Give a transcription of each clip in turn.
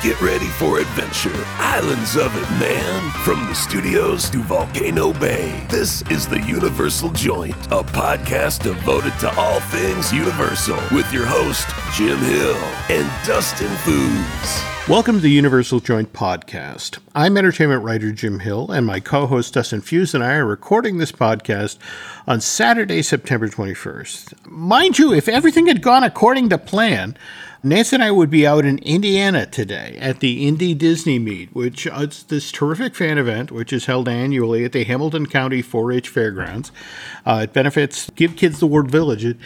Get ready for adventure. Islands of it, man. From the studios to Volcano Bay. This is the Universal Joint, a podcast devoted to all things Universal with your host, Jim Hill and Dustin Fuhs. Welcome to the Universal Joint Podcast. I'm entertainment writer Jim Hill, and my co host Dustin Fuhs and I are recording this podcast on Saturday, September 21st. Mind you, if everything had gone according to plan, Nancy and I would be out in Indiana today at the Indy Disney Meet, which is this terrific fan event which is held annually at the Hamilton County 4 H Fairgrounds. Uh, it benefits Give Kids the World Village at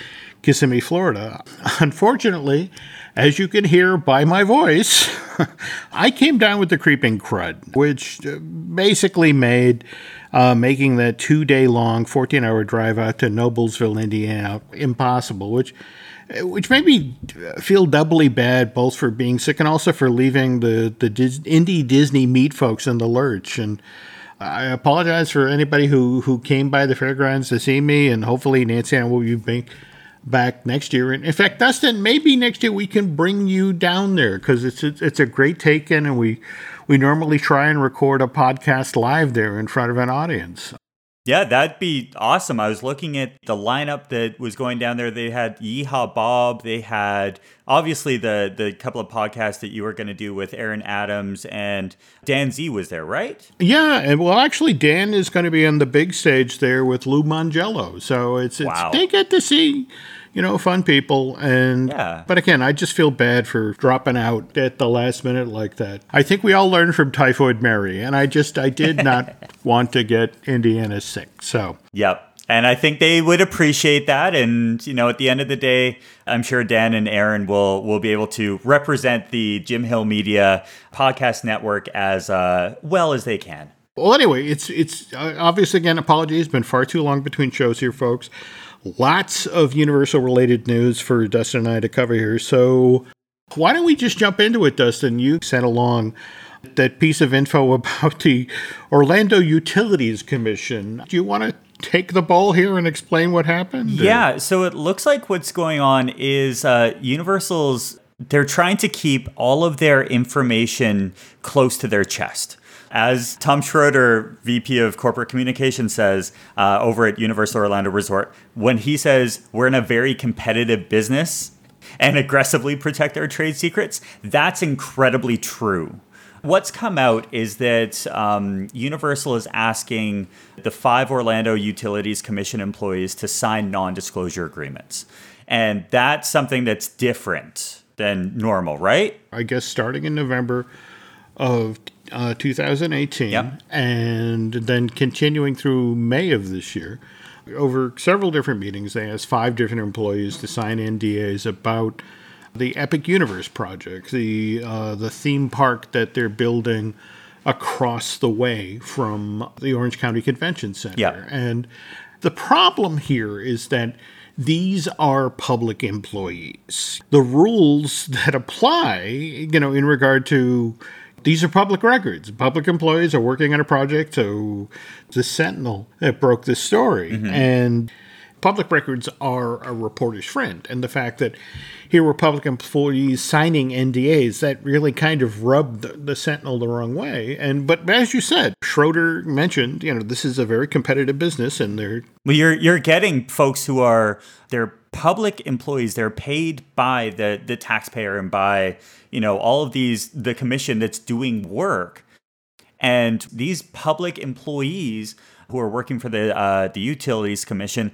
Kissimmee, Florida. Unfortunately, as you can hear by my voice, I came down with the creeping crud, which uh, basically made uh, making that two day long, 14 hour drive out to Noblesville, Indiana impossible, which Uh, which made me uh, feel doubly bad, both for being sick and also for leaving the the Dis- Indy Disney meet folks in the lurch. And I apologize for anybody who who came by the fairgrounds to see me, and hopefully Nancy and I will be back next year. And in fact, Dustin, maybe next year we can bring you down there because it's, it's it's a great take in, and we we normally try and record a podcast live there in front of an audience. Yeah, that'd be awesome. I was looking at the lineup that was going down there. They had Yeehaw Bob. They had obviously the the couple of podcasts that you were going to do with Aaron Adams and Dan Z was there, right? Yeah, and well, actually, Dan is going to be on the big stage there with Lou Mongello. So it's, it's wow. they get to see you know, fun people. And yeah. but again, I just feel bad for dropping out at the last minute like that. I think we all learned from Typhoid Mary, and I just I did not want to get Indiana sick. So yep. And I think they would appreciate that. And you know, at the end of the day, I'm sure Dan and Aaron will will be able to represent the Jim Hill Media podcast network as uh, well as they can. Well, anyway, it's it's uh, obvious again. Apologies, been far too long between shows here, folks. Lots of Universal related news for Dustin and I to cover here. So why don't we just jump into it, Dustin? You sent along that piece of info about the Orlando Utilities Commission. Do you want to take the ball here and explain what happened? Yeah, so it looks like what's going on is uh, Universal's they're trying to keep all of their information close to their chest. As Tom Schroeder, VP of Corporate Communications, says uh, over at Universal Orlando Resort, when he says we're in a very competitive business and aggressively protect our trade secrets, that's incredibly true. What's come out is that um, Universal is asking the five Orlando Utilities Commission employees to sign non disclosure agreements. And that's something that's different than normal, right? I guess starting in November of uh, 2018, yep. and then continuing through May of this year. Over several different meetings, they asked five different employees to sign NDAs about the Epic Universe project, the uh, the theme park that they're building across the way from the Orange County Convention Center. Yep. And the problem here is that these are public employees. The rules that apply, you know, in regard to these are public records. Public employees are working on a project. So the Sentinel that broke this story. Mm-hmm. And public records are a reporter's friend. And the fact that here were public employees signing NDAs, that really kind of rubbed the, the, Sentinel the wrong way. And but as you said, Schroeder mentioned, you know, this is a very competitive business and they're Well you're you're getting folks who are they're public employees, they're paid by the the taxpayer and by you know all of these the commission that's doing work. And these public employees who are working for the uh, the utilities commission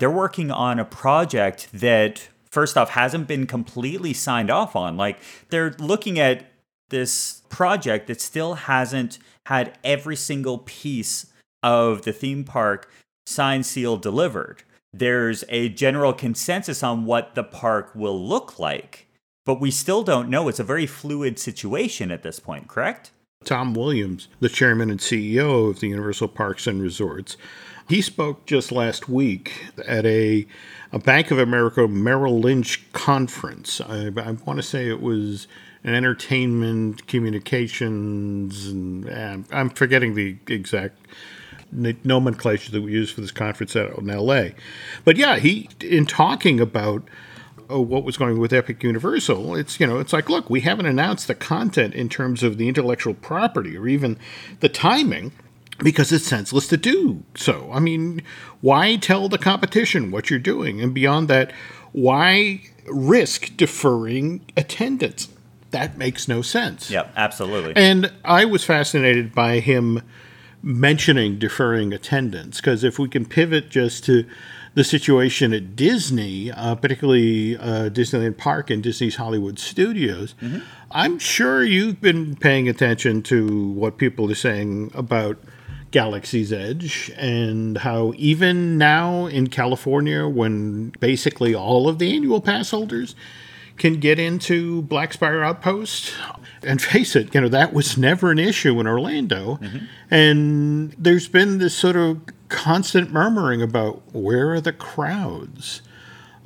they're working on a project that first off hasn't been completely signed off on. Like they're looking at this project that still hasn't had every single piece of the theme park signed sealed delivered there's a general consensus on what the park will look like but we still don't know. It's a very fluid situation at this point, correct? Tom Williams, the chairman and CEO of the Universal Parks and Resorts, he spoke just last week at a, a Bank of America Merrill Lynch conference. I, I want to say it was an entertainment communications, and uh, I'm forgetting the exact nomenclature that we use for this conference out in LA. But yeah, he in talking about oh, what was going on with Epic Universal, it's you know, it's like, look, we haven't announced the content in terms of the intellectual property or even the timing because it's senseless to do so. I mean, why tell the competition what you're doing? And beyond that, why risk deferring attendance? That makes no sense. Yep, absolutely. And I was fascinated by him mentioning deferring attendance because if we can pivot just to the situation at Disney, uh, particularly uh, Disneyland Park and Disney's Hollywood Studios, mm-hmm. I'm sure you've been paying attention to what people are saying about Galaxy's Edge and how even now in California, when basically all of the annual pass holders can get into Black Spire Outpost. And face it, you know, that was never an issue in Orlando. Mm-hmm. And there's been this sort of constant murmuring about where are the crowds?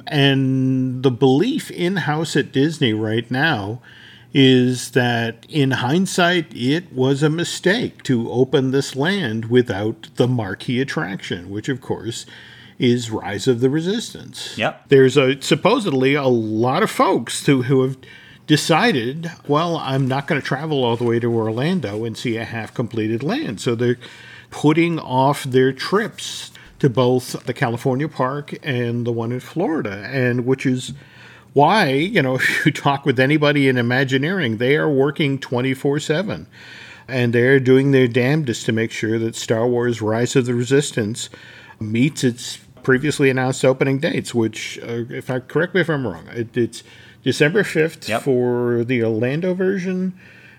And the belief in house at Disney right now is that in hindsight, it was a mistake to open this land without the marquee attraction, which of course is Rise of the Resistance. Yep. There's a supposedly a lot of folks who, who have decided, well, I'm not going to travel all the way to Orlando and see a half completed land. So they're putting off their trips to both the California park and the one in Florida, and which is why, you know, if you talk with anybody in Imagineering, they are working 24 7. And they're doing their damnedest to make sure that Star Wars Rise of the Resistance meets its previously announced opening dates, which, uh, if I correct me if I'm wrong, it, it's December 5th yep. for the Orlando version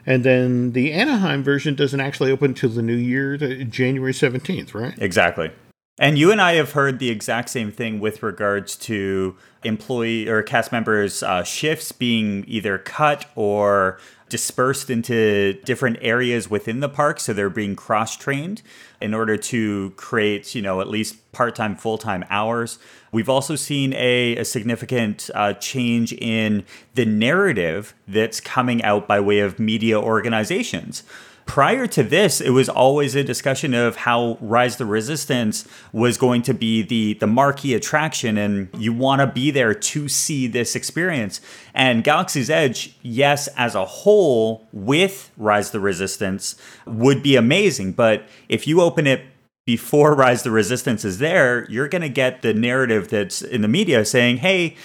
and then the Anaheim version doesn't actually open until the new year, January 17th, right? Exactly. And you and I have heard the exact same thing with regards to employee or cast members' uh, shifts being either cut or dispersed into different areas within the park. So they're being cross trained in order to create, you know, at least part time, full time hours. We've also seen a, a significant uh, change in the narrative that's coming out by way of media organizations. Prior to this, it was always a discussion of how Rise the Resistance was going to be the, the marquee attraction, and you want to be there to see this experience. And Galaxy's Edge, yes, as a whole, with Rise the Resistance, would be amazing. But if you open it before Rise the Resistance is there, you're going to get the narrative that's in the media saying, hey,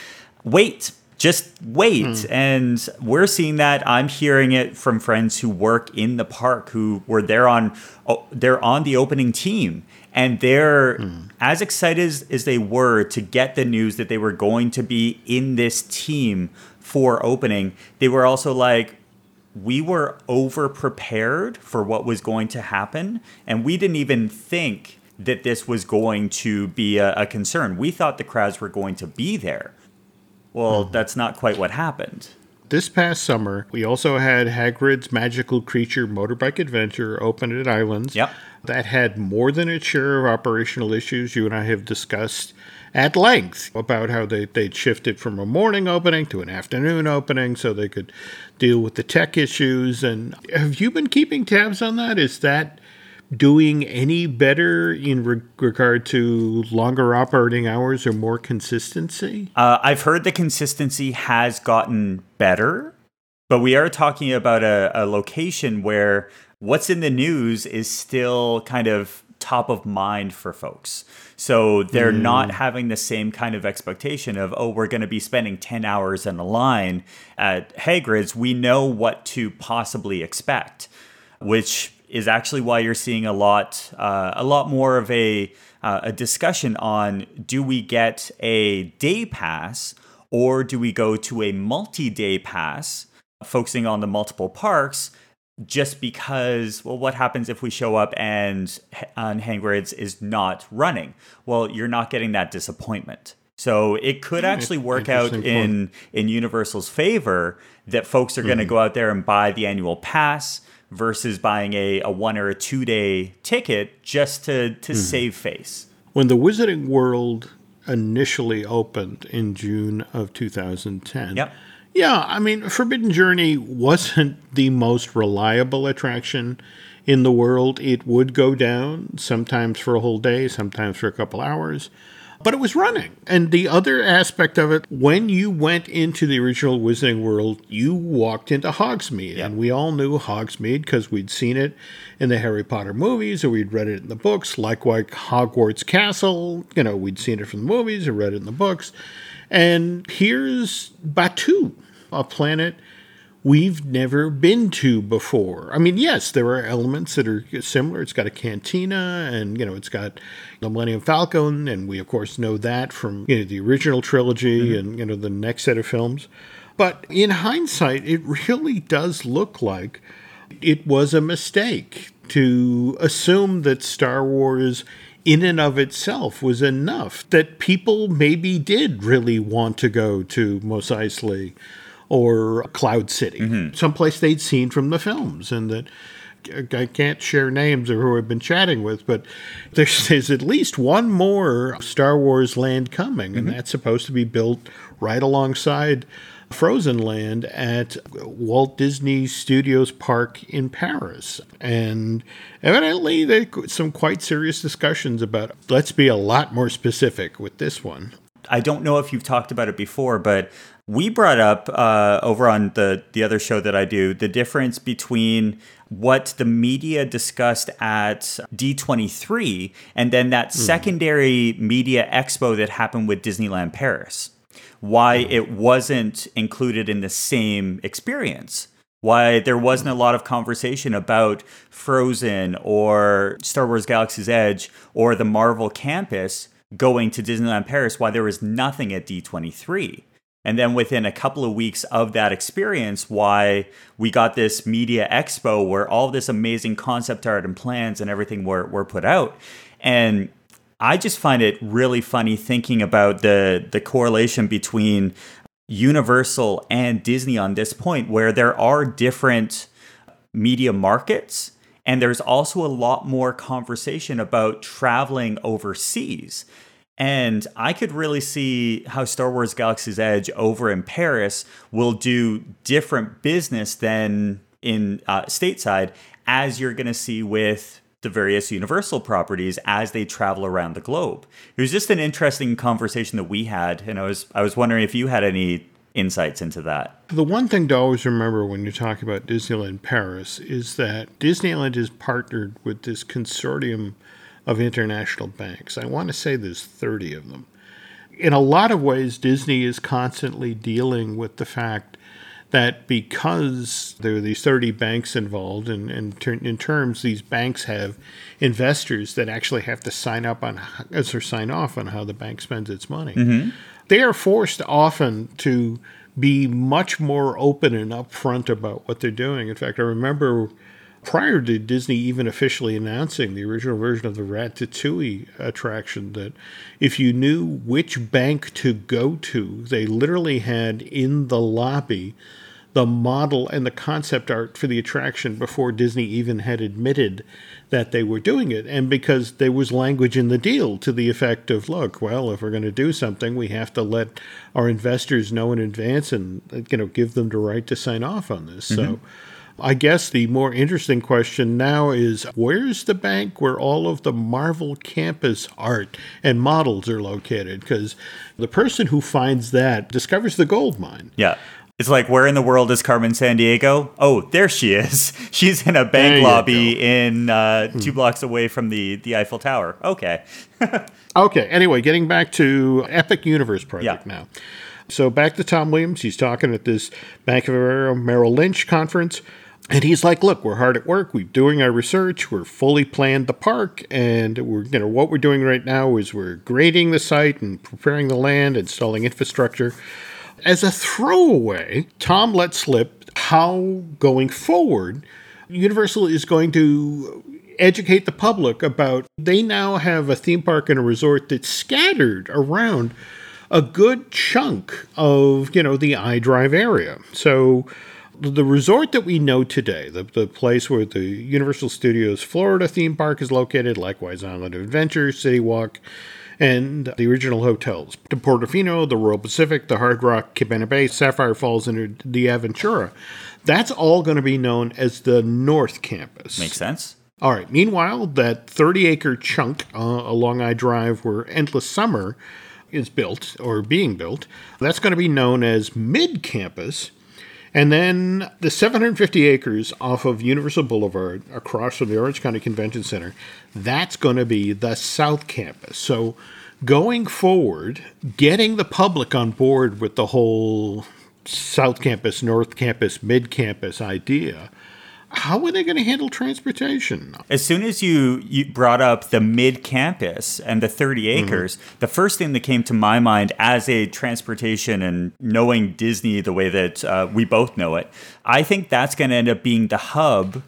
wait, just wait. Mm. And we're seeing that. I'm hearing it from friends who work in the park who were there on oh, they're on the opening team and they're mm. as excited as, as they were to get the news that they were going to be in this team for opening. They were also like we were over prepared for what was going to happen and we didn't even think that this was going to be a, a concern. We thought the crowds were going to be there well, mm-hmm. that's not quite what happened. This past summer, we also had Hagrid's Magical Creature Motorbike Adventure open at Islands. Yep. That had more than its share of operational issues. You and I have discussed at length about how they, they'd shifted from a morning opening to an afternoon opening so they could deal with the tech issues. And have you been keeping tabs on that? Is that doing any better in re- regard to longer operating hours or more consistency? Uh, I've heard the consistency has gotten better, but we are talking about a, a location where what's in the news is still kind of top of mind for folks. So they're mm. not having the same kind of expectation of, oh, we're going to be spending 10 hours in a line at Hagrid's. We know what to possibly expect, which is actually why you're seeing a lot uh, a lot more of a uh, a discussion on do we get a day pass or do we go to a multi-day pass focusing on the multiple parks just because well what happens if we show up and on Hagrid's is not running well you're not getting that disappointment so it could actually work out in in Universal's favor that folks are mm-hmm. going to go out there and buy the annual pass versus buying a, a one or a two day ticket just to, to mm. save face. When the Wizarding World initially opened in June of 2010, yep. Yeah, I mean, Forbidden Journey wasn't the most reliable attraction in the world. It would go down sometimes for a whole day, sometimes for a couple hours. but it was running. And the other aspect of it, when you went into the original Wizarding World, you walked into Hogsmeade. Yeah. And we all knew Hogsmeade because we'd seen it in the Harry Potter movies or we'd read it in the books. Likewise, Hogwarts Castle, you know, we'd seen it from the movies or read it in the books. And here's Batuu, a planet we've never been to before. I mean, yes, there are elements that are similar. It's got a cantina and, you know, it's got the Millennium Falcon. And we, of course, know that from, you know, the original trilogy mm-hmm. and, you know, the next set of films. But in hindsight, it really does look like it was a mistake to assume that Star Wars in and of itself was enough that people maybe did really want to go to Mos Eisley or Cloud City, mm-hmm. someplace they'd seen from the films, and that I can't share names of who I've been chatting with, but there's, there's at least one more Star Wars land coming, and mm-hmm. that's supposed to be built right alongside Frozen Land at Walt Disney Studios Park in Paris. And evidently, there some quite serious discussions about let's be a lot more specific with this one. I don't know if you've talked about it before, but we brought up uh, over on the the other show that I do the difference between what the media discussed at D23 and then that secondary media expo that happened with Disneyland Paris. Why it wasn't included in the same experience. Why there wasn't a lot of conversation about Frozen or Star Wars Galaxy's Edge or the Marvel campus going to Disneyland Paris, why there was nothing at D23. And then within a couple of weeks of that experience, why we got this media expo where all this amazing concept art and plans and everything were, were put out. And I just find it really funny thinking about the the correlation between Universal and Disney on this point, where there are different media markets, and there's also a lot more conversation about traveling overseas. And I could really see how Star Wars Galaxy's Edge over in Paris will do different business than in uh, stateside, as you're going to see with the various Universal properties as they travel around the globe. It was just an interesting conversation that we had, and I was I was wondering if you had any insights into that. The one thing to always remember when you talk about Disneyland Paris is that Disneyland is partnered with this consortium of international banks. I want to say there's 30 of them. In a lot of ways, Disney is constantly dealing with the fact that because there are these 30 banks involved, and, and ter- in terms, these banks have investors that actually have to sign up on as or sign off on how the bank spends its money. Mm-hmm. They are forced often to be much more open and upfront about what they're doing. In fact, I remember prior to Disney even officially announcing the original version of the Ratatouille attraction that if you knew which bank to go to, they literally had in the lobby the model and the concept art for the attraction before Disney even had admitted that they were doing it. And because there was language in the deal to the effect of, look, well, if we're going to do something, we have to let our investors know in advance and you know give them the right to sign off on this. So mm-hmm. I guess the more interesting question now is where's the bank where all of the Marvel campus art and models are located? Because the person who finds that discovers the gold mine. Yeah. It's like, where in the world is Carmen Sandiego? Oh, there she is. She's in a bank lobby in uh, two blocks away from the, the Eiffel Tower. Okay. Okay, anyway, getting back to Epic Universe Project Yeah. now. So back to Tom Williams. He's talking at this Bank of America Merrill Lynch conference. And he's like, look, we're hard at work. We're doing our research. We're fully planned the park. And we're, you know, what we're doing right now is we're grading the site and preparing the land, installing infrastructure. As a throwaway, Tom let slip how going forward, Universal is going to educate the public about they now have a theme park and a resort that's scattered around a good chunk of, you know, the iDrive area. So the resort that we know today, the, the place where the Universal Studios Florida theme park is located, likewise Island of Adventure, City Walk, and the original hotels, the Portofino, the Royal Pacific, the Hard Rock, Cabana Bay, Sapphire Falls, and the Aventura. That's all going to be known as the North Campus. Makes sense. All right. Meanwhile, that 30 acre chunk uh, along I Drive where Endless Summer is built or being built, that's going to be known as Mid Campus. And then the 750 acres off of Universal Boulevard across from the Orange County Convention Center, that's going to be the South Campus. So going forward, getting the public on board with the whole South Campus, North Campus, Mid Campus idea how are they going to handle transportation? As soon as you, you brought up the mid campus and the 30 mm-hmm. acres, mm-hmm. the first thing that came to my mind as a transportation and knowing Disney the way that uh, we both know it, I think that's going to end up being the hub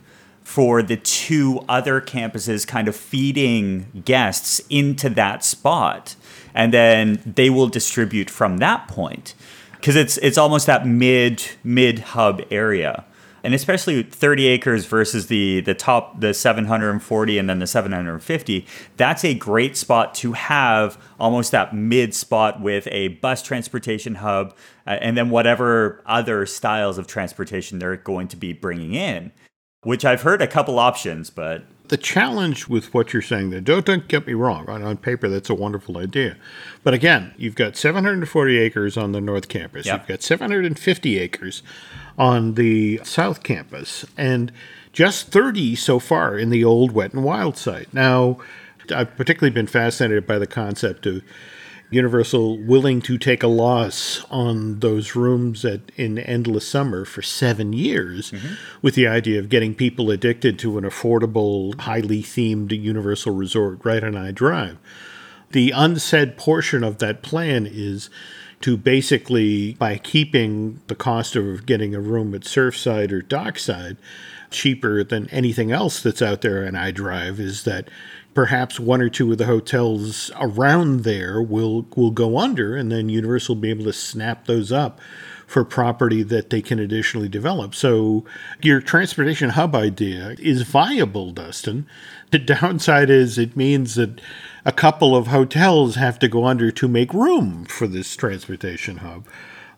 for the two other campuses kind of feeding guests into that spot. And then they will distribute from that point. Because it's it's almost that mid mid hub area and especially 30 acres versus the the top the 740 and then the 750 that's a great spot to have almost that mid spot with a bus transportation hub uh, and then whatever other styles of transportation they're going to be bringing in which i've heard a couple options but the challenge with what you're saying there, don't, don't get me wrong, on, on paper, that's a wonderful idea. But again, you've got 740 acres on the North Campus, yep. you've got 750 acres on the South Campus, and just 30 so far in the old Wet and Wild site. Now, I've particularly been fascinated by the concept of Universal willing to take a loss on those rooms at in Endless Summer for seven years, mm-hmm. with the idea of getting people addicted to an affordable, highly themed Universal resort right on I Drive. The unsaid portion of that plan is to basically, by keeping the cost of getting a room at Surfside or Dockside cheaper than anything else that's out there on I Drive, is that perhaps one or two of the hotels around there will will go under, and then Universal will be able to snap those up for property that they can additionally develop. So your transportation hub idea is viable, Dustin. The downside is it means that a couple of hotels have to go under to make room for this transportation hub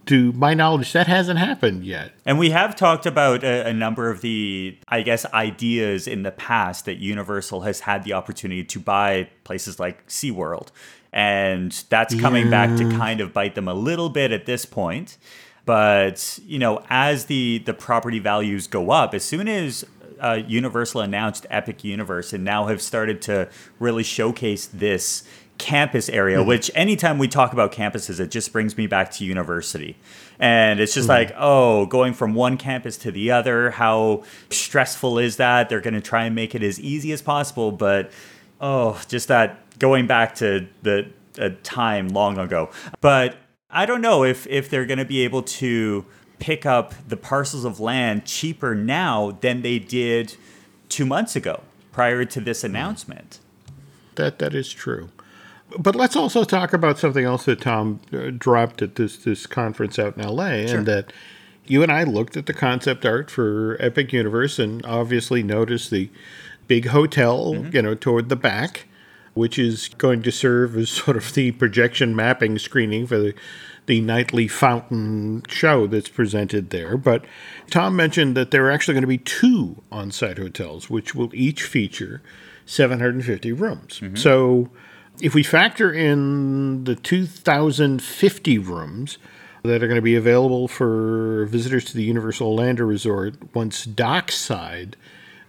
to my knowledge, that hasn't happened yet. And we have talked about a, a, number of the, I guess, ideas in the past that Universal has had the opportunity to buy places like SeaWorld. And that's coming yeah. back to kind of bite them a little bit at this point. But, you know, as the, the property values go up, as soon as uh, Universal announced Epic Universe and now have started to really showcase this campus area, mm-hmm. which anytime we talk about campuses, it just brings me back to university. And it's just mm-hmm. like, oh, going from one campus to the other, how stressful is that? They're going to try and make it as easy as possible, but oh, just that going back to the a time long ago. But I don't know if if they're going to be able to pick up the parcels of land cheaper now than they did 2 months ago prior to this mm-hmm. announcement. That that is true. But let's also talk about something else that Tom uh, dropped at this this conference out in L.A. Sure. and that you and I looked at the concept art for Epic Universe and obviously noticed the big hotel, mm-hmm. you know, toward the back, which is going to serve as sort of the projection mapping screening for the the nightly fountain show that's presented there. But Tom mentioned that there are actually going to be two on-site hotels, which will each feature 750 rooms. Mm-hmm. So if we factor in the 2,050 rooms that are going to be available for visitors to the Universal Orlando Resort once Dockside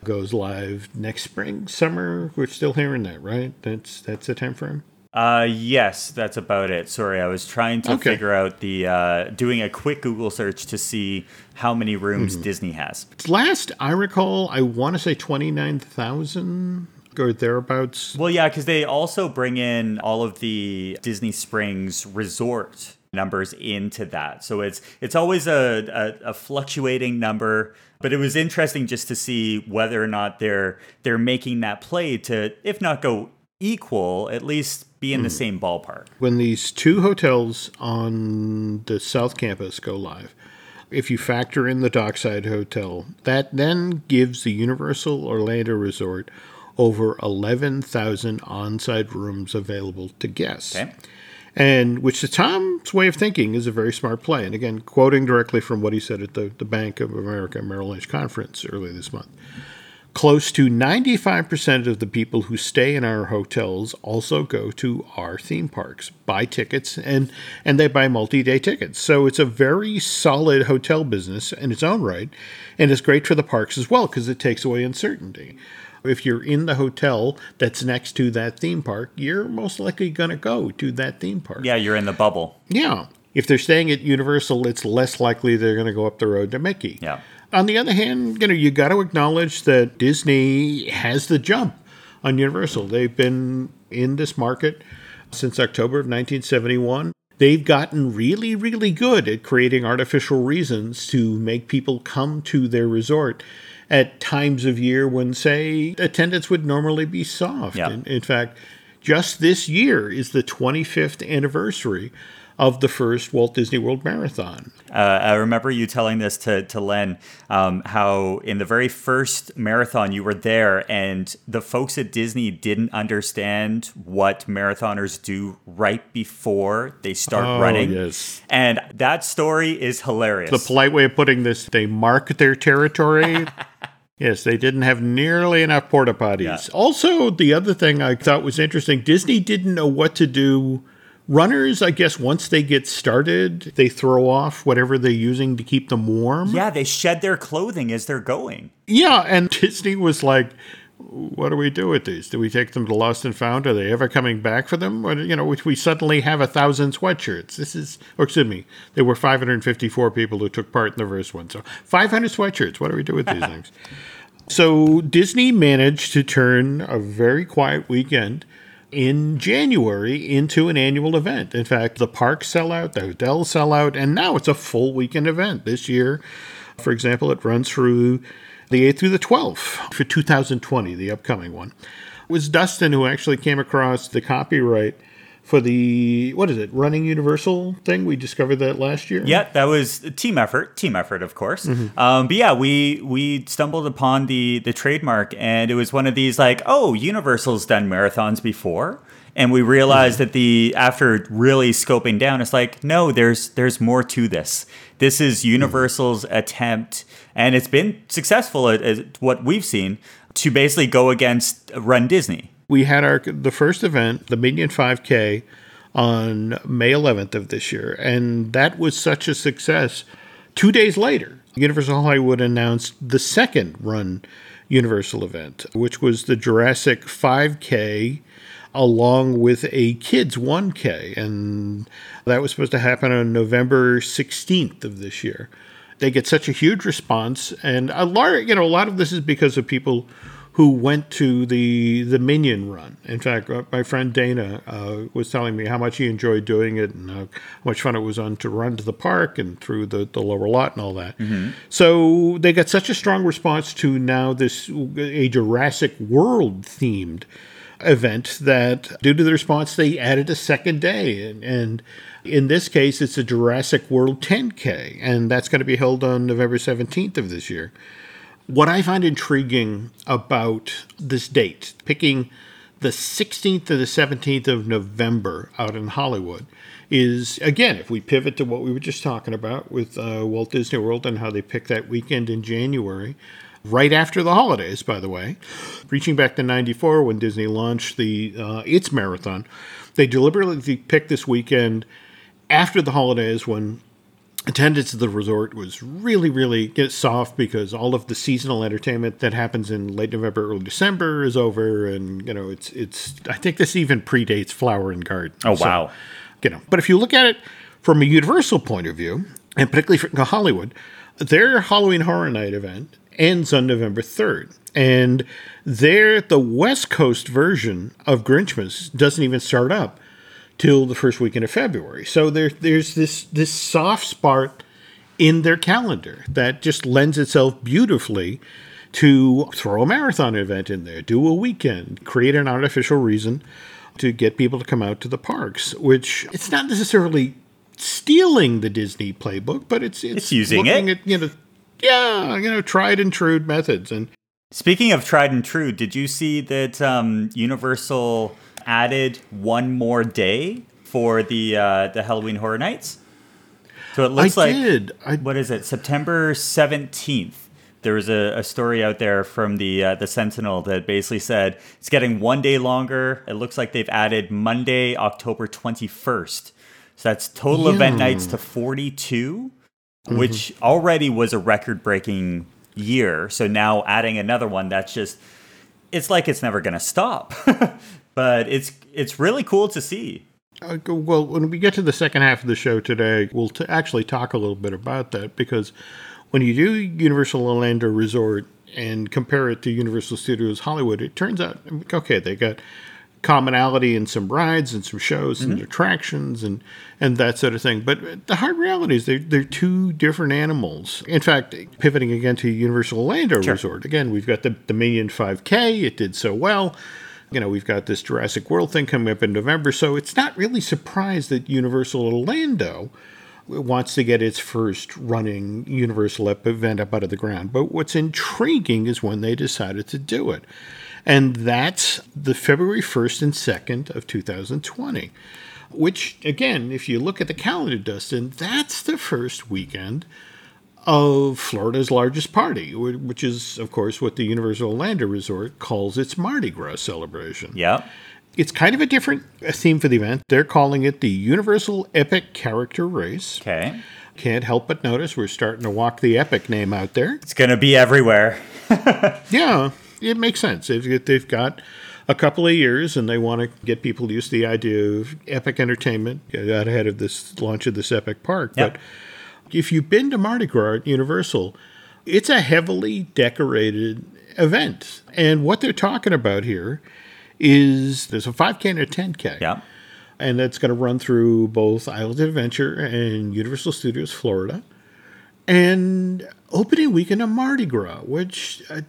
goes live next spring, summer, we're still hearing that, right? That's that's the time frame. Uh, yes, that's about it. Sorry, I was trying to okay. figure out the uh, doing a quick Google search to see how many rooms mm-hmm. Disney has. Last I recall, I want to say twenty nine thousand or thereabouts. Well, yeah, because they also bring in all of the Disney Springs resort numbers into that. So it's it's always a, a, a, fluctuating number. But it was interesting just to see whether or not they're they're making that play to, if not go equal, at least be in mm. the hmm. same ballpark. When these two hotels on the South Campus go live, if you factor in the Dockside Hotel, that then gives the Universal Orlando Resort over 11,000 on-site rooms available to guests. Okay. And which to Tom's way of thinking is a very smart play. And again, quoting directly from what he said at the, the Bank of America Merrill Lynch conference earlier this month. Close to 95% of the people who stay in our hotels also go to our theme parks, buy tickets, and, and they buy multi day tickets. So it's a very solid hotel business in its own right. And it's great for the parks as well because it takes away uncertainty. If you're in the hotel that's next to that theme park, you're most likely going to go to that theme park. Yeah, you're in the bubble. Yeah. If they're staying at Universal, it's less likely they're going to go up the road to Mickey. Yeah. On the other hand, you know, you got to acknowledge that Disney has the jump on Universal. They've been in this market since October of 1971. They've gotten really, really good at creating artificial reasons to make people come to their resort at times of year when, say, attendance would normally be soft. Yeah. In, in fact, just this year is the 25th anniversary of the first Walt Disney World Marathon. Uh, I remember you telling this to, to Len, um, how in the very first marathon you were there, and the folks at Disney didn't understand what marathoners do right before they start Oh, running. yes. And that story is hilarious. The polite way of putting this, they mark their territory. yes, they didn't have nearly enough porta potties. Yeah. Also, the other thing I thought was interesting Disney didn't know what to do. Runners, I guess, once they get started, they throw off whatever they're using to keep them warm. yeah, they shed their clothing as they're going. Yeah, and Disney was like, "What do we do with these? Do we take them to Lost and Found? Are they ever coming back for them? Or, you know, we suddenly have a thousand sweatshirts. This is, or excuse me, there were 554 people who took part in the first one, so 500 sweatshirts. What do we do with these things? So Disney managed to turn a very quiet weekend in January into an annual event. In fact, the parks sell out, the hotels sell out, and now it's a full weekend event. This year, for example, it runs through the 8th through the 12th for 2020, the upcoming one. It was Dustin who actually came across the copyright for the, what is it, Running Universal thing? We discovered that last year. Yeah, that was a team effort. Team effort, of course. Um, but yeah, we we stumbled upon the the trademark, and it was one of these like, oh, Universal's done marathons before, and we realized that the after really scoping down, it's like, no, there's there's more to this. This is Universal's attempt, and it's been successful at, at what we've seen to basically go against Run Disney. We had our the first event, the Minion 5K, on May 11th of this year, and that was such a success. Two days later, Universal Hollywood announced the second run Universal event, which was the Jurassic 5K, along with a kids 1K, and that was supposed to happen on November 16th of this year. They get such a huge response, and a lot, you know, a lot of this is because of people who went to the the Minion run. In fact, uh, my friend Dana uh, was telling me how much he enjoyed doing it and how much fun it was on to run to the park and through the, the lower lot and all that. So they got such a strong response to now this a Jurassic World themed event that due to the response they added a second day and, and in this case it's a Jurassic World 10K and that's going to be held on November 17th of this year. What I find intriguing about this date, picking the 16th to the 17th of November out in Hollywood, is again, if we pivot to what we were just talking about with uh, Walt Disney World and how they picked that weekend in January, right after the holidays, by the way, reaching back to 94 when Disney launched the uh, its marathon, they deliberately picked this weekend after the holidays when attendance at the resort was really, really get soft because all of the seasonal entertainment that happens in late November, early December is over, and you know it's it's. I think this even predates Flower and Garden. Oh, So, wow. you know, but if you look at it from a Universal point of view, and particularly for Hollywood, their Halloween Horror Night event ends on November third, and their the West Coast version of Grinchmas doesn't even start up till the first weekend of February. So there, there's this this soft spot in their calendar that just lends itself beautifully to throw a marathon event in there, do a weekend, create an artificial reason to get people to come out to the parks. Which it's not necessarily stealing the Disney playbook, but it's it's, It's using looking it. At, you know, yeah, you know, tried and true methods and. Speaking of tried and true, did you see that um, Universal added one more day for the uh, the Halloween Horror Nights? So it looks I like did. I- what is it? September seventeenth. there was a, a story out there from the uh, the Sentinel that basically said it's getting one day longer. It looks like they've added Monday, October 21st. So that's total Yeah. event nights to 42, which already was a record breaking year. So now adding another one, that's just it's like it's never going to stop. but it's it's really cool to see. Uh, well, when we get to the second half of the show today, we'll t- actually talk a little bit about that because when you do Universal Orlando Resort and compare it to Universal Studios Hollywood, it turns out okay, they got commonality in some rides and some shows and attractions and and that sort of thing. But the hard reality is they're, they're two different animals. In fact, pivoting again to Universal Orlando Resort, again, we've got the Dominion 5K. It did so well. You know, we've got this Jurassic World thing coming up in November, so it's not really surprised that Universal Orlando wants to get its first running Universal event up out of the ground. But what's intriguing is when they decided to do it. And that's the February 1st and 2nd of 2020. Which, again, if you look at the calendar, Dustin, that's the first weekend of Florida's largest party, which is, of course, what the Universal Orlando Resort calls its Mardi Gras celebration. Yep. It's kind of a different theme for the event. They're calling it the Universal Epic Character Race. Okay. Can't help but notice we're starting to walk the Epic name out there. It's going to be everywhere. Yeah, it makes sense. They've, they've got a couple of years and they want to get people used to the idea of epic entertainment get out ahead of this launch of this epic park. Yep. But if you've been to Mardi Gras at Universal, it's a heavily decorated event. And what they're talking about here is there's a 5K and a 10K. Yep. And that's going to run through both Island of Adventure and Universal Studios Florida. And opening weekend of Mardi Gras, which, uh,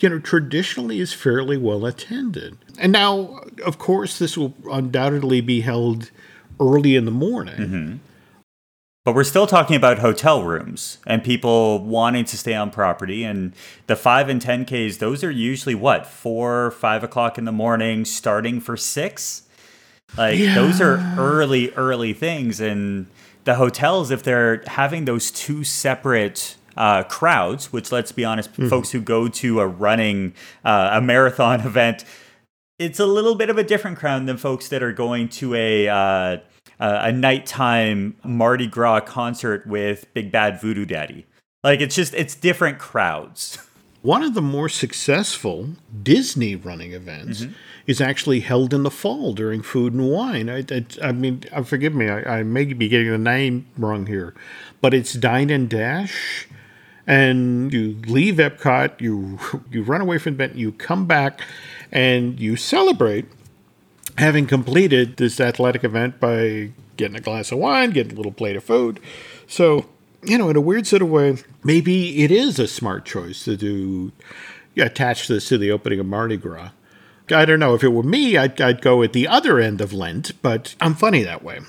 you know, traditionally is fairly well attended. And now, of course, this will undoubtedly be held early in the morning. But we're still talking about hotel rooms and people wanting to stay on property. And the 5 and 10Ks, those are usually what, 4, 5 o'clock in the morning, starting for 6? Like, those are early, early things. And the hotels, if they're having those two separate uh, crowds, which let's be honest, folks who go to a running, uh, a marathon event, it's a little bit of a different crowd than folks that are going to a uh, a a nighttime Mardi Gras concert with Big Bad Voodoo Daddy. Like it's just it's different crowds. One of the more successful Disney running events is actually held in the fall during Food and Wine. I, I, I mean, uh, forgive me, I, I may be getting the name wrong here, but it's Dine and Dash. And you leave Epcot, you you run away from the event, you come back, and you celebrate having completed this athletic event by getting a glass of wine, getting a little plate of food. So, you know, in a weird sort of way, maybe it is a smart choice to do attach this to the opening of Mardi Gras. I don't know if it were me, I'd, I'd go at the other end of Lent, but I'm funny that way.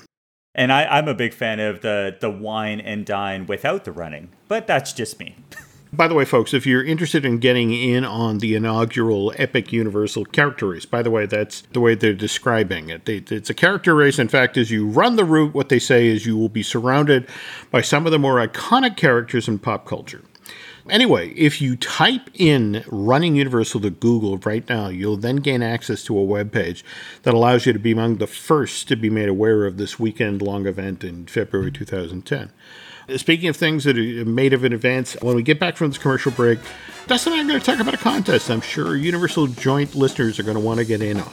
And I, I'm a big fan of the the wine and dine without the running, but that's just me. By the way, folks, if you're interested in getting in on the inaugural Epic Universal character race, by the way, that's the way they're describing it. It's a character race. In fact, as you run the route, what they say is you will be surrounded by some of the more iconic characters in pop culture. Anyway, if you type in Running Universal to Google right now, you'll then gain access to a web page that allows you to be among the first to be made aware of this weekend long event in February 2010. Speaking of things that are made of in advance, when we get back from this commercial break, Dustin and I are going to talk about a contest I'm sure Universal Joint listeners are going to want to get in on.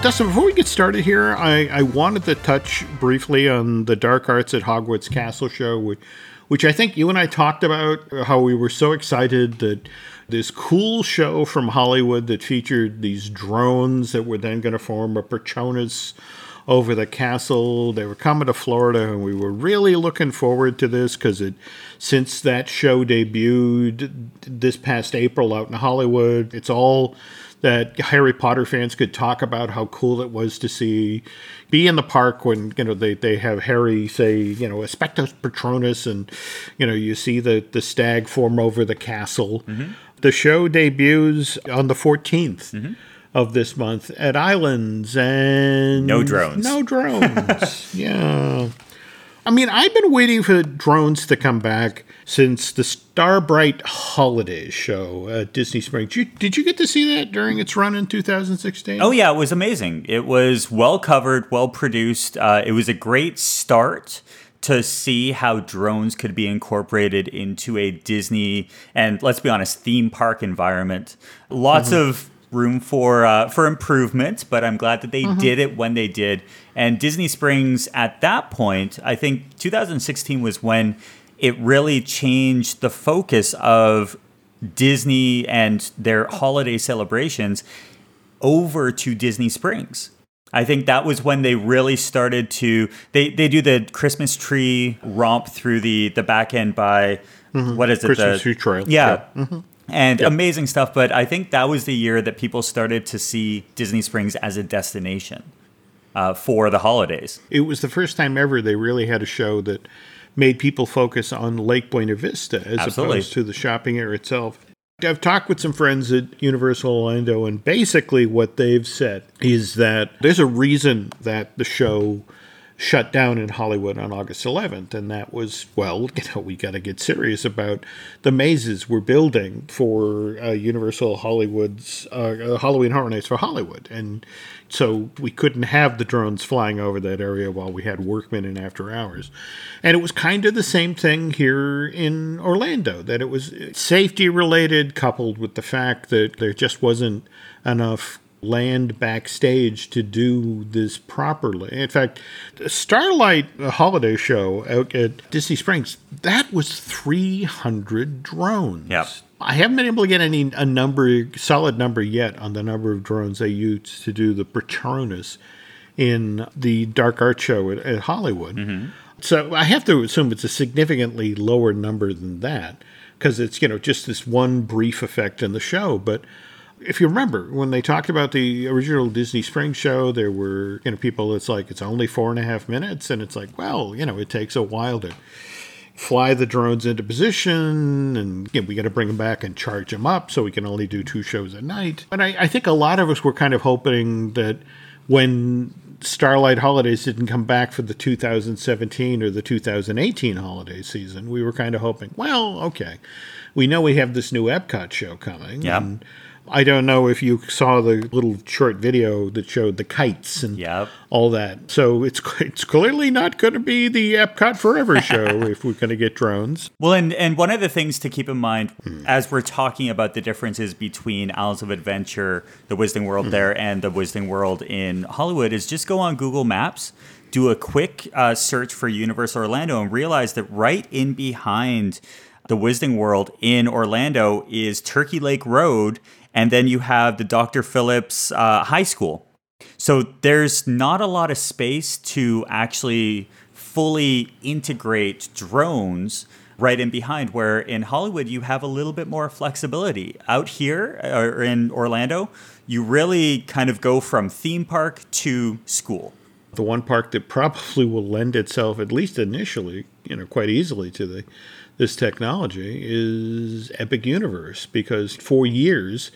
Dustin, before we get started here, I, I wanted to touch briefly on the Dark Arts at Hogwarts Castle show, which, which I think you and I talked about how we were so excited that this cool show from Hollywood that featured these drones that were then going to form a Patronus over the castle. They were coming to Florida, and we were really looking forward to this because it, since that show debuted this past April out in Hollywood, it's all that Harry Potter fans could talk about how cool it was to see be in the park when you know they, they have Harry say you know Expecto Patronus and you know you see the the stag form over the castle. Mm-hmm. The show debuts on the 14th. Mm-hmm of this month at Islands and no drones. No drones. yeah. I mean, I've been waiting for drones to come back since the Starbright Holidays show at Disney Springs. Did you, did you get to see that during its run in 2016? Oh, yeah, it was amazing. It was well covered, well produced. Uh, it was a great start to see how drones could be incorporated into a Disney and, let's be honest, theme park environment. Lots mm-hmm. of room for uh, for improvement, but I'm glad that they mm-hmm. did it when they did. And Disney Springs at that point, I think 2016 was when it really changed the focus of Disney and their holiday celebrations over to Disney Springs. I think that was when they really started to they they do the Christmas tree romp through the the back end by mm-hmm. what is it Christmas the, tree trail yeah, yeah. Mm-hmm and yep. amazing stuff. But I think that was the year that people started to see Disney Springs as a destination uh, for the holidays. It was the first time ever they really had a show that made people focus on Lake Buena Vista as Absolutely. opposed to the shopping area itself. I've talked with some friends at Universal Orlando, and basically what they've said is that there's a reason that the show shut down in Hollywood on August 11th. And that was, well, you know, we got to get serious about the mazes we're building for uh, Universal Hollywood's uh, uh, Halloween Horror Nights for Hollywood. And so we couldn't have the drones flying over that area while we had workmen in after hours. And it was kind of the same thing here in Orlando, that it was safety related, coupled with the fact that there just wasn't enough land backstage to do this properly. In fact, Starlight Holiday Show out at Disney Springs, that was 300 drones. Yep. I haven't been able to get any a number solid number yet on the number of drones they used to do the Patronus in the Dark Arts Show at, at Hollywood. Mm-hmm. So I have to assume it's a significantly lower number than that because it's you know just this one brief effect in the show, but if you remember when they talked about the original Disney Spring show, there were you know people. It's like it's only four and a half minutes, and it's like well, you know, it takes a while to fly the drones into position, and you know, we got to bring them back and charge them up, so we can only do two shows a night. And I, I think a lot of us were kind of hoping that when Starlight Holidays didn't come back for the 2017 or the 2018 holiday season, we were kind of hoping, well, okay, we know we have this new Epcot show coming. Yeah. And, I don't know if you saw the little short video that showed the kites and yep. all that. So it's it's clearly not going to be the Epcot Forever show if we're going to get drones. Well, and and one of the things to keep in mind hmm. as we're talking about the differences between Islands of Adventure, the Wizarding World hmm. there, and the Wizarding World in Hollywood, is just go on Google Maps. Do a quick uh, search for Universal Orlando and realize that right in behind the Wizarding World in Orlando is Turkey Lake Road, and then you have the Dr. Phillips uh, High School. So there's not a lot of space to actually fully integrate drones right in behind where in Hollywood you have a little bit more flexibility. Out here or in Orlando, you really kind of go from theme park to school. The one park that probably will lend itself at least initially, you know, quite easily to the this technology is Epic Universe because for years,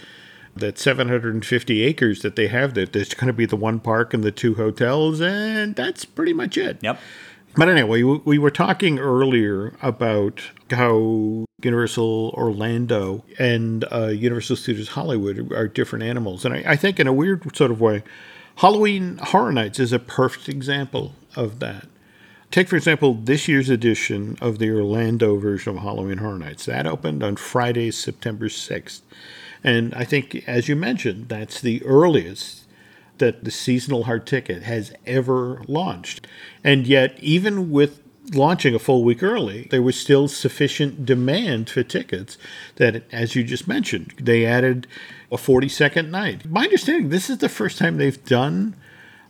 that 750 acres that they have that there's going to be the one park and the two hotels and that's pretty much it. Yep. But anyway we were talking earlier about how universal orlando and uh, universal studios hollywood are different animals. And I, I think in a weird sort of way halloween horror nights is a perfect example of that Take, for example, this year's edition of the Orlando version of Halloween Horror Nights. That opened on Friday, September 6th. And I think, as you mentioned, that's the earliest that the seasonal hard ticket has ever launched. And yet, even with launching a full week early, there was still sufficient demand for tickets that, as you just mentioned, they added a 40 second night. My understanding, this is the first time they've done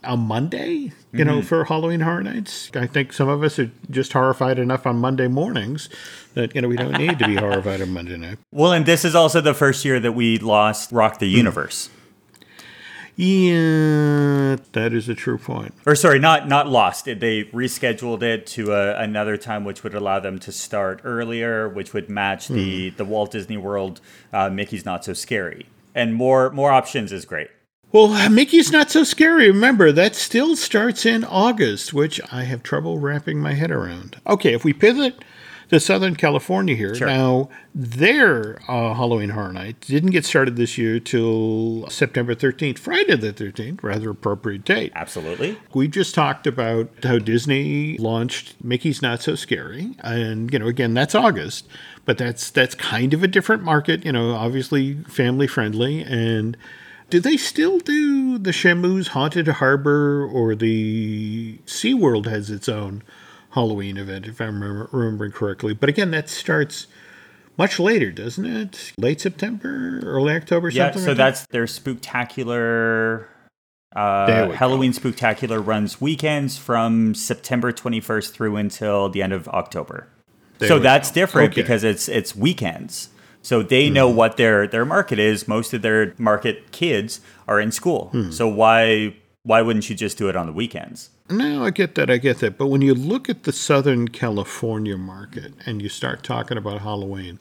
a Monday, you know, mm-hmm. for Halloween Horror Nights. I think some of us are just horrified enough on Monday mornings that, you know, we don't need to be horrified on Monday night. Well, and this is also the first year that we lost Rock the hmm. Universe. Yeah, that is a true point. Or sorry, not not lost. They rescheduled it to a, another time, which would allow them to start earlier, which would match the hmm. the Walt Disney World uh, Mickey's Not So Scary, and more more options is great. Well, Mickey's not so scary. Remember, that still starts in August, which I have trouble wrapping my head around. Okay, if we pivot to Southern California here, Sure. now their uh, Halloween Horror Night didn't get started this year till September 13th, Friday the 13th, rather appropriate date. Absolutely. We just talked about how Disney launched Mickey's Not So Scary, and you know, again, that's August, but that's that's kind of a different market. You know, obviously family friendly. And do they still do the Shamu's Haunted Harbor or the SeaWorld has its own Halloween event, if I'm remembering correctly? But again, that starts much later, doesn't it? Late September, early October, Yeah. something. So like that's their spooktacular. Uh, we Halloween Spooktacular runs weekends from September 21st through until the end of October. There so that's go. different Okay. because it's it's weekends. So they know Hmm. what their their market is. Most of their market kids are in school. Hmm. So why why wouldn't you just do it on the weekends? No, I get that. I get that. But when you look at the Southern California market and you start talking about Halloween,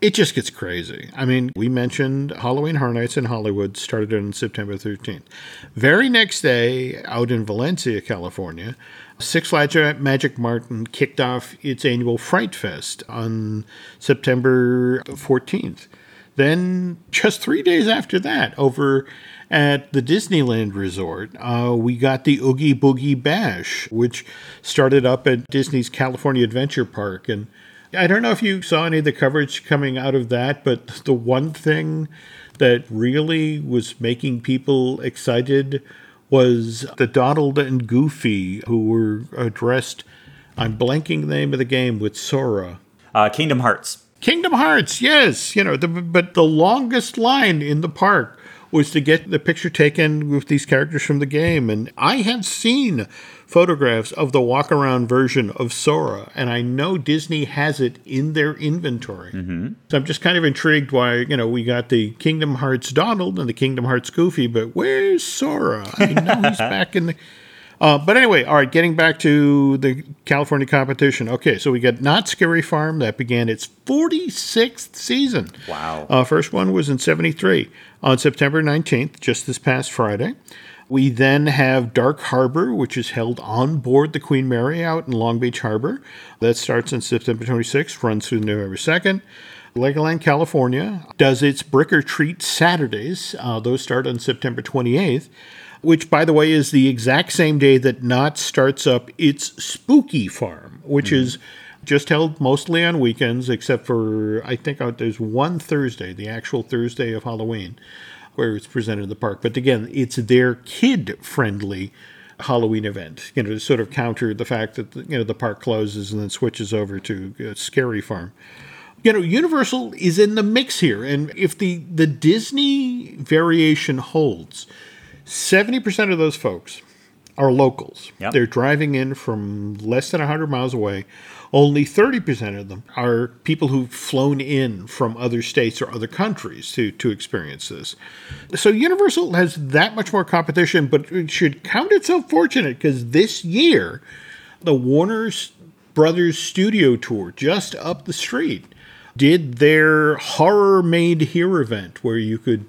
it just gets crazy. I mean, we mentioned Halloween Horror Nights in Hollywood started on September 13th. Very next day, out in Valencia, California, Six Flags Magic Mountain kicked off its annual Fright Fest on September 14th. Then, just three days after that, over at the Disneyland Resort, uh, we got the Oogie Boogie Bash, which started up at Disney's California Adventure Park. And I don't know if you saw any of the coverage coming out of that, but the one thing that really was making people excited was the Donald and Goofy, who were addressed. I'm blanking the name of the game with Sora. Uh, Kingdom Hearts. Kingdom Hearts, yes, you know, the, but the longest line in the park was to get the picture taken with these characters from the game. And I have seen photographs of the walk around version of Sora, and I know Disney has it in their inventory. Mm-hmm. So I'm just kind of intrigued why, you know, we got the Kingdom Hearts Donald and the Kingdom Hearts Goofy, but where's Sora? I know he's back in the. Uh, but anyway, all right, getting back to the California competition. Okay, so we got Knott's Scary Farm that began its 46th season. Wow. Uh, first one was in 73 on September 19th, just this past Friday. We then have Dark Harbor, which is held on board the Queen Mary out in Long Beach Harbor. That starts on September 26th, runs through November 2nd. Legoland, California does its Brick or Treat Saturdays. Uh, those start on September 28th, which, by the way, is the exact same day that Knott starts up its Spooky Farm, which is just held mostly on weekends, except for, I think uh, there's one Thursday, the actual Thursday of Halloween, where it's presented in the park. But again, it's their kid friendly Halloween event, you know, to sort of counter the fact that, you know, the park closes and then switches over to uh, Scary Farm. You know universal is in the mix here and if the the disney variation holds 70% of those folks are locals Yep. they're driving in from less than 100 miles away only 30% of them are people who've flown in from other states or other countries to, to experience this. So Universal has that much more competition, but it should count itself fortunate because this year, the Warner Brothers Studio Tour just up the street did their horror made here event where you could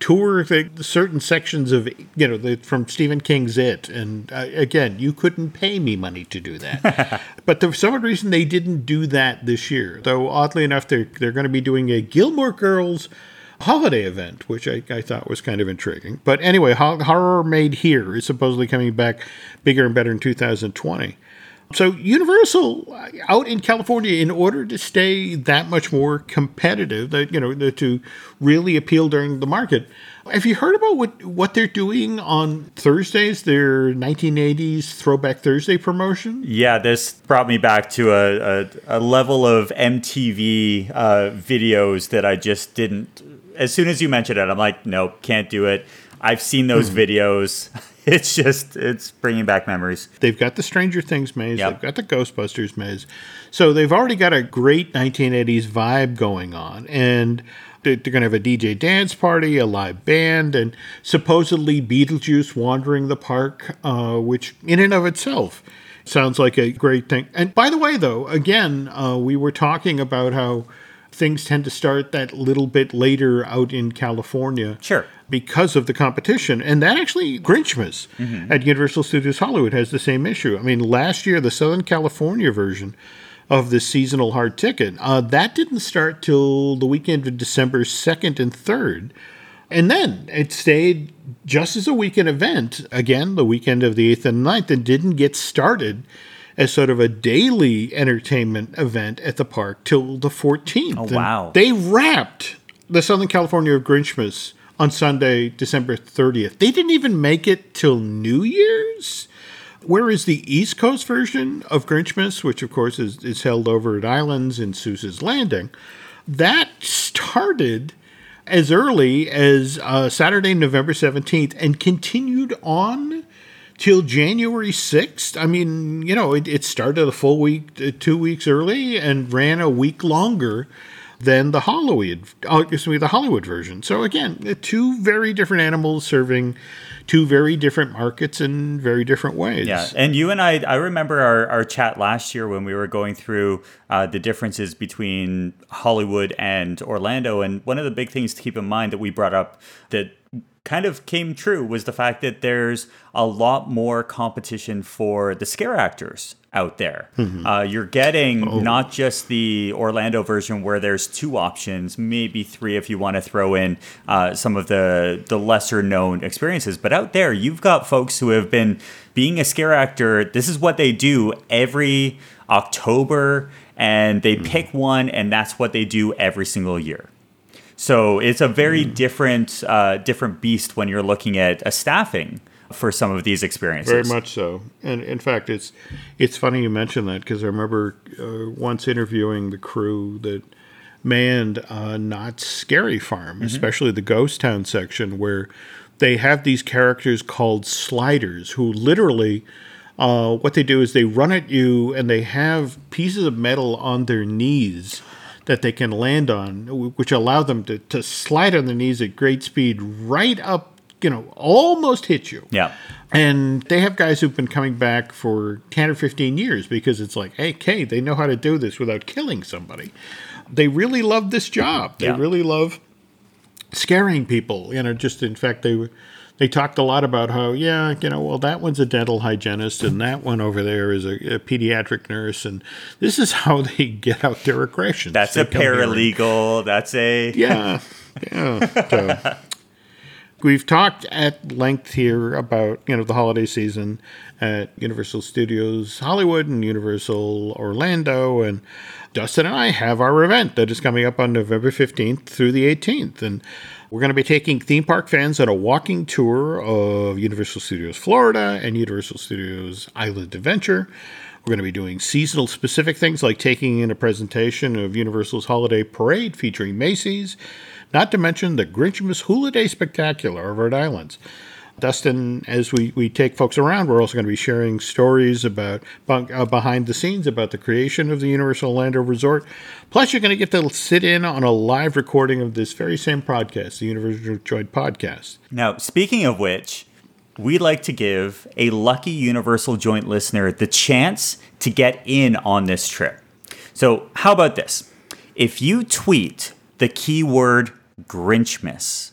tour the certain sections of you know the, from Stephen King's It and uh, again you couldn't pay me money to do that. But for some reason they didn't do that this year though oddly enough they're they're going to be doing a Gilmore Girls holiday event which I, I thought was kind of intriguing. But anyway horror made here is supposedly coming back bigger and better in 2020 So Universal uh, out in California, in order to stay that much more competitive, that you know, to really appeal during the market. Have you heard about what what they're doing on Thursdays? Their 1980s Throwback Thursday promotion. Yeah, this brought me back to a, a, a level of MTV uh, videos that I just didn't. As soon as you mentioned it, I'm like, nope, can't do it. I've seen those videos. It's just it's bringing back memories. They've got the Stranger Things maze. Yep. They've got the Ghostbusters maze. So they've already got a great 1980s vibe going on. And they- they're going to have a DJ dance party, a live band, and supposedly Beetlejuice wandering the park, uh, which in and of itself sounds like a great thing. And by the way, though, again, uh, we were talking about how things tend to start that little bit later out in California Sure. because of the competition. And that actually, Grinchmas at Universal Studios Hollywood has the same issue. I mean, last year, the Southern California version of the seasonal hard ticket, uh, that didn't start till the weekend of December 2nd and 3rd. And then it stayed just as a weekend event, again, the weekend of the 8th and 9th, and didn't get started as sort of a daily entertainment event at the park till the 14th. Oh, And wow. They wrapped the Southern California of Grinchmas on Sunday, December 30th. They didn't even make it till New Year's. Whereas the East Coast version of Grinchmas, which of course is, is held over at Islands in Seuss's Landing, that started as early as uh, Saturday, November 17th, and continued on till January 6th. I mean, you know, it, it started a full week, uh, two weeks early, and ran a week longer than the Hollywood, uh, excuse me, the Hollywood version. So again, uh, two very different animals serving two very different markets in very different ways. Yeah, and you and I, I remember our, our chat last year when we were going through uh, the differences between Hollywood and Orlando. And one of the big things to keep in mind that we brought up that kind of came true was the fact that there's a lot more competition for the scare actors out there. Uh, you're getting not just the Orlando version where there's two options, maybe three if you want to throw in uh, some of the the lesser known experiences, but out there you've got folks who have been being a scare actor. This is what they do every October, and they pick one, and that's what they do every single year. So it's a very different uh, different beast when you're looking at a staffing for some of these experiences. Very much so, and in fact, it's it's funny you mention that because I remember uh, once interviewing the crew that manned uh, Knott's Scary Farm, especially the Ghost Town section, where they have these characters called sliders who literally. Uh, what they do is they run at you and they have pieces of metal on their knees that they can land on, which allow them to, to slide on their knees at great speed right up, you know, almost hit you. Yeah. And they have guys who've been coming back for 10 or 15 years because it's like, hey, Kay, they know how to do this without killing somebody. They really love this job. They Yeah. really love scaring people. You know, just in fact, they were. They talked a lot about how, yeah, you know, well, that one's a dental hygienist, and that one over there is a, a pediatric nurse, and this is how they get out their aggression. That's They a paralegal. That's a yeah, yeah. So, we've talked at length here about you know the holiday season at Universal Studios Hollywood and Universal Orlando, and Dustin and I have our event that is coming up on November fifteenth through the eighteenth, and we're going to be taking theme park fans on a walking tour of Universal Studios Florida and Universal Studios Island Adventure. We're going to be doing seasonal specific things like taking in a presentation of Universal's Holiday Parade featuring Macy's, not to mention the Grinchmas Holiday Spectacular over at Islands. Dustin, as we, we take folks around, we're also going to be sharing stories about uh, behind the scenes about the creation of the Universal Orlando Resort. Plus, you're going to get to sit in on a live recording of this very same podcast, the Universal Joint Podcast. Now, speaking of which, we'd like to give a lucky Universal Joint listener the chance to get in on this trip. So, how about this? If you tweet the keyword Grinchmas,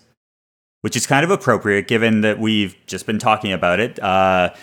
which is kind of appropriate given that we've just been talking about it, uh,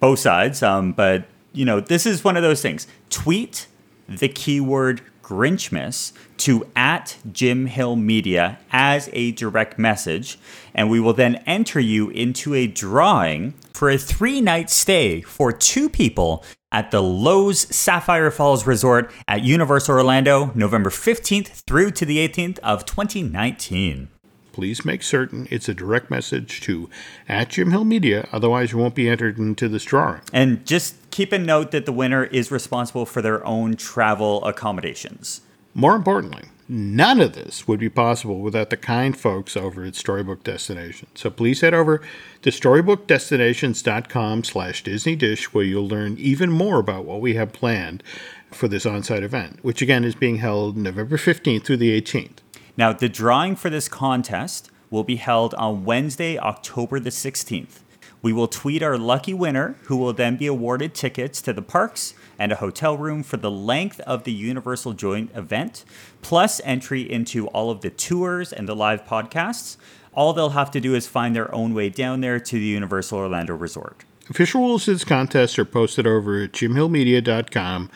both sides, um, but you know, this is one of those things. Tweet the keyword Grinchmas to at Jim Hill Media as a direct message, and we will then enter you into a drawing for a three night stay for two people at the Loews Sapphire Falls Resort at Universal Orlando, November 15th through to the 18th of 2019. Please make certain it's a direct message to at Jim Hill Media, otherwise you won't be entered into this drawing. And just keep a note that the winner is responsible for their own travel accommodations. More importantly, none of this would be possible without the kind folks over at Storybook Destination. So please head over to storybookdestinations.com slash Disney Dish where you'll learn even more about what we have planned for this on-site event, which again is being held November 15th through the 18th. Now, the drawing for this contest will be held on Wednesday, October the 16th. We will tweet our lucky winner, who will then be awarded tickets to the parks and a hotel room for the length of the Universal Joint event, plus entry into all of the tours and the live podcasts. All they'll have to do is find their own way down there to the Universal Orlando Resort. Official rules of this contest are posted over at jimhillmedia.com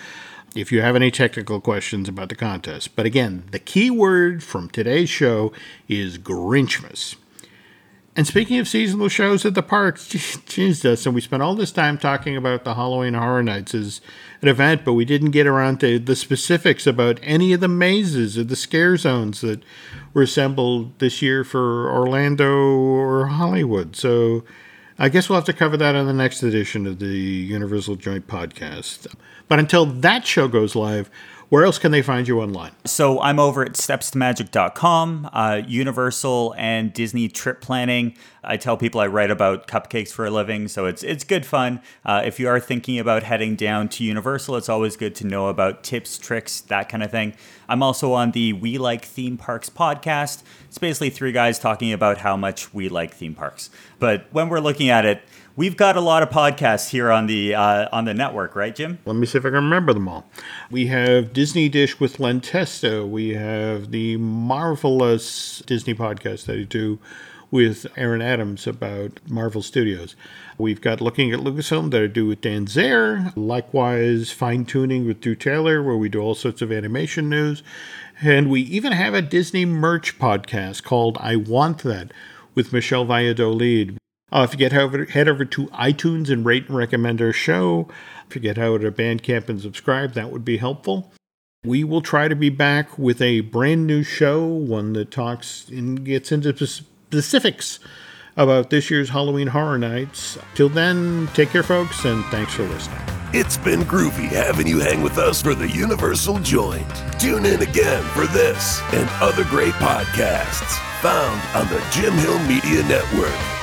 if you have any technical questions about the contest. But again, the key word from today's show is Grinchmas. And speaking of seasonal shows at the parks, geez, uh, Dustin, we spent all this time talking about the Halloween Horror Nights as an event, but we didn't get around to the specifics about any of the mazes or the scare zones that were assembled this year for Orlando or Hollywood. So I guess we'll have to cover that on the next edition of the Universal Joint Podcast. But until that show goes live, where else can they find you online? So I'm over at stepstomagic.com, uh, Universal and Disney trip planning. I tell people I write about cupcakes for a living, so it's it's good fun. Uh, if you are thinking about heading down to Universal, it's always good to know about tips, tricks, that kind of thing. I'm also on the We Like Theme Parks podcast. It's basically three guys talking about how much we like theme parks. But when we're looking at it, we've got a lot of podcasts here on the uh, on the network, right, Jim? Let me see if I can remember them all. We have Disney Dish with Len Testa. We have the marvelous Disney podcast that I do with Aaron Adams about Marvel Studios. We've got Looking at Lucasfilm that I do with Dan Zehr. Likewise, Fine Tuning with Drew Taylor, where we do all sorts of animation news. And we even have a Disney merch podcast called I Want That with Michelle Valladolid. Uh, if you get over, head over to iTunes and rate and recommend our show. If you get over to Bandcamp and subscribe, that would be helpful. We will try to be back with a brand new show, one that talks and gets into specifics about this year's Halloween Horror Nights. Till then, take care, folks, and thanks for listening. It's been groovy having you hang with us for the Universal Joint. Tune in again for this and other great podcasts found on the Jim Hill Media Network.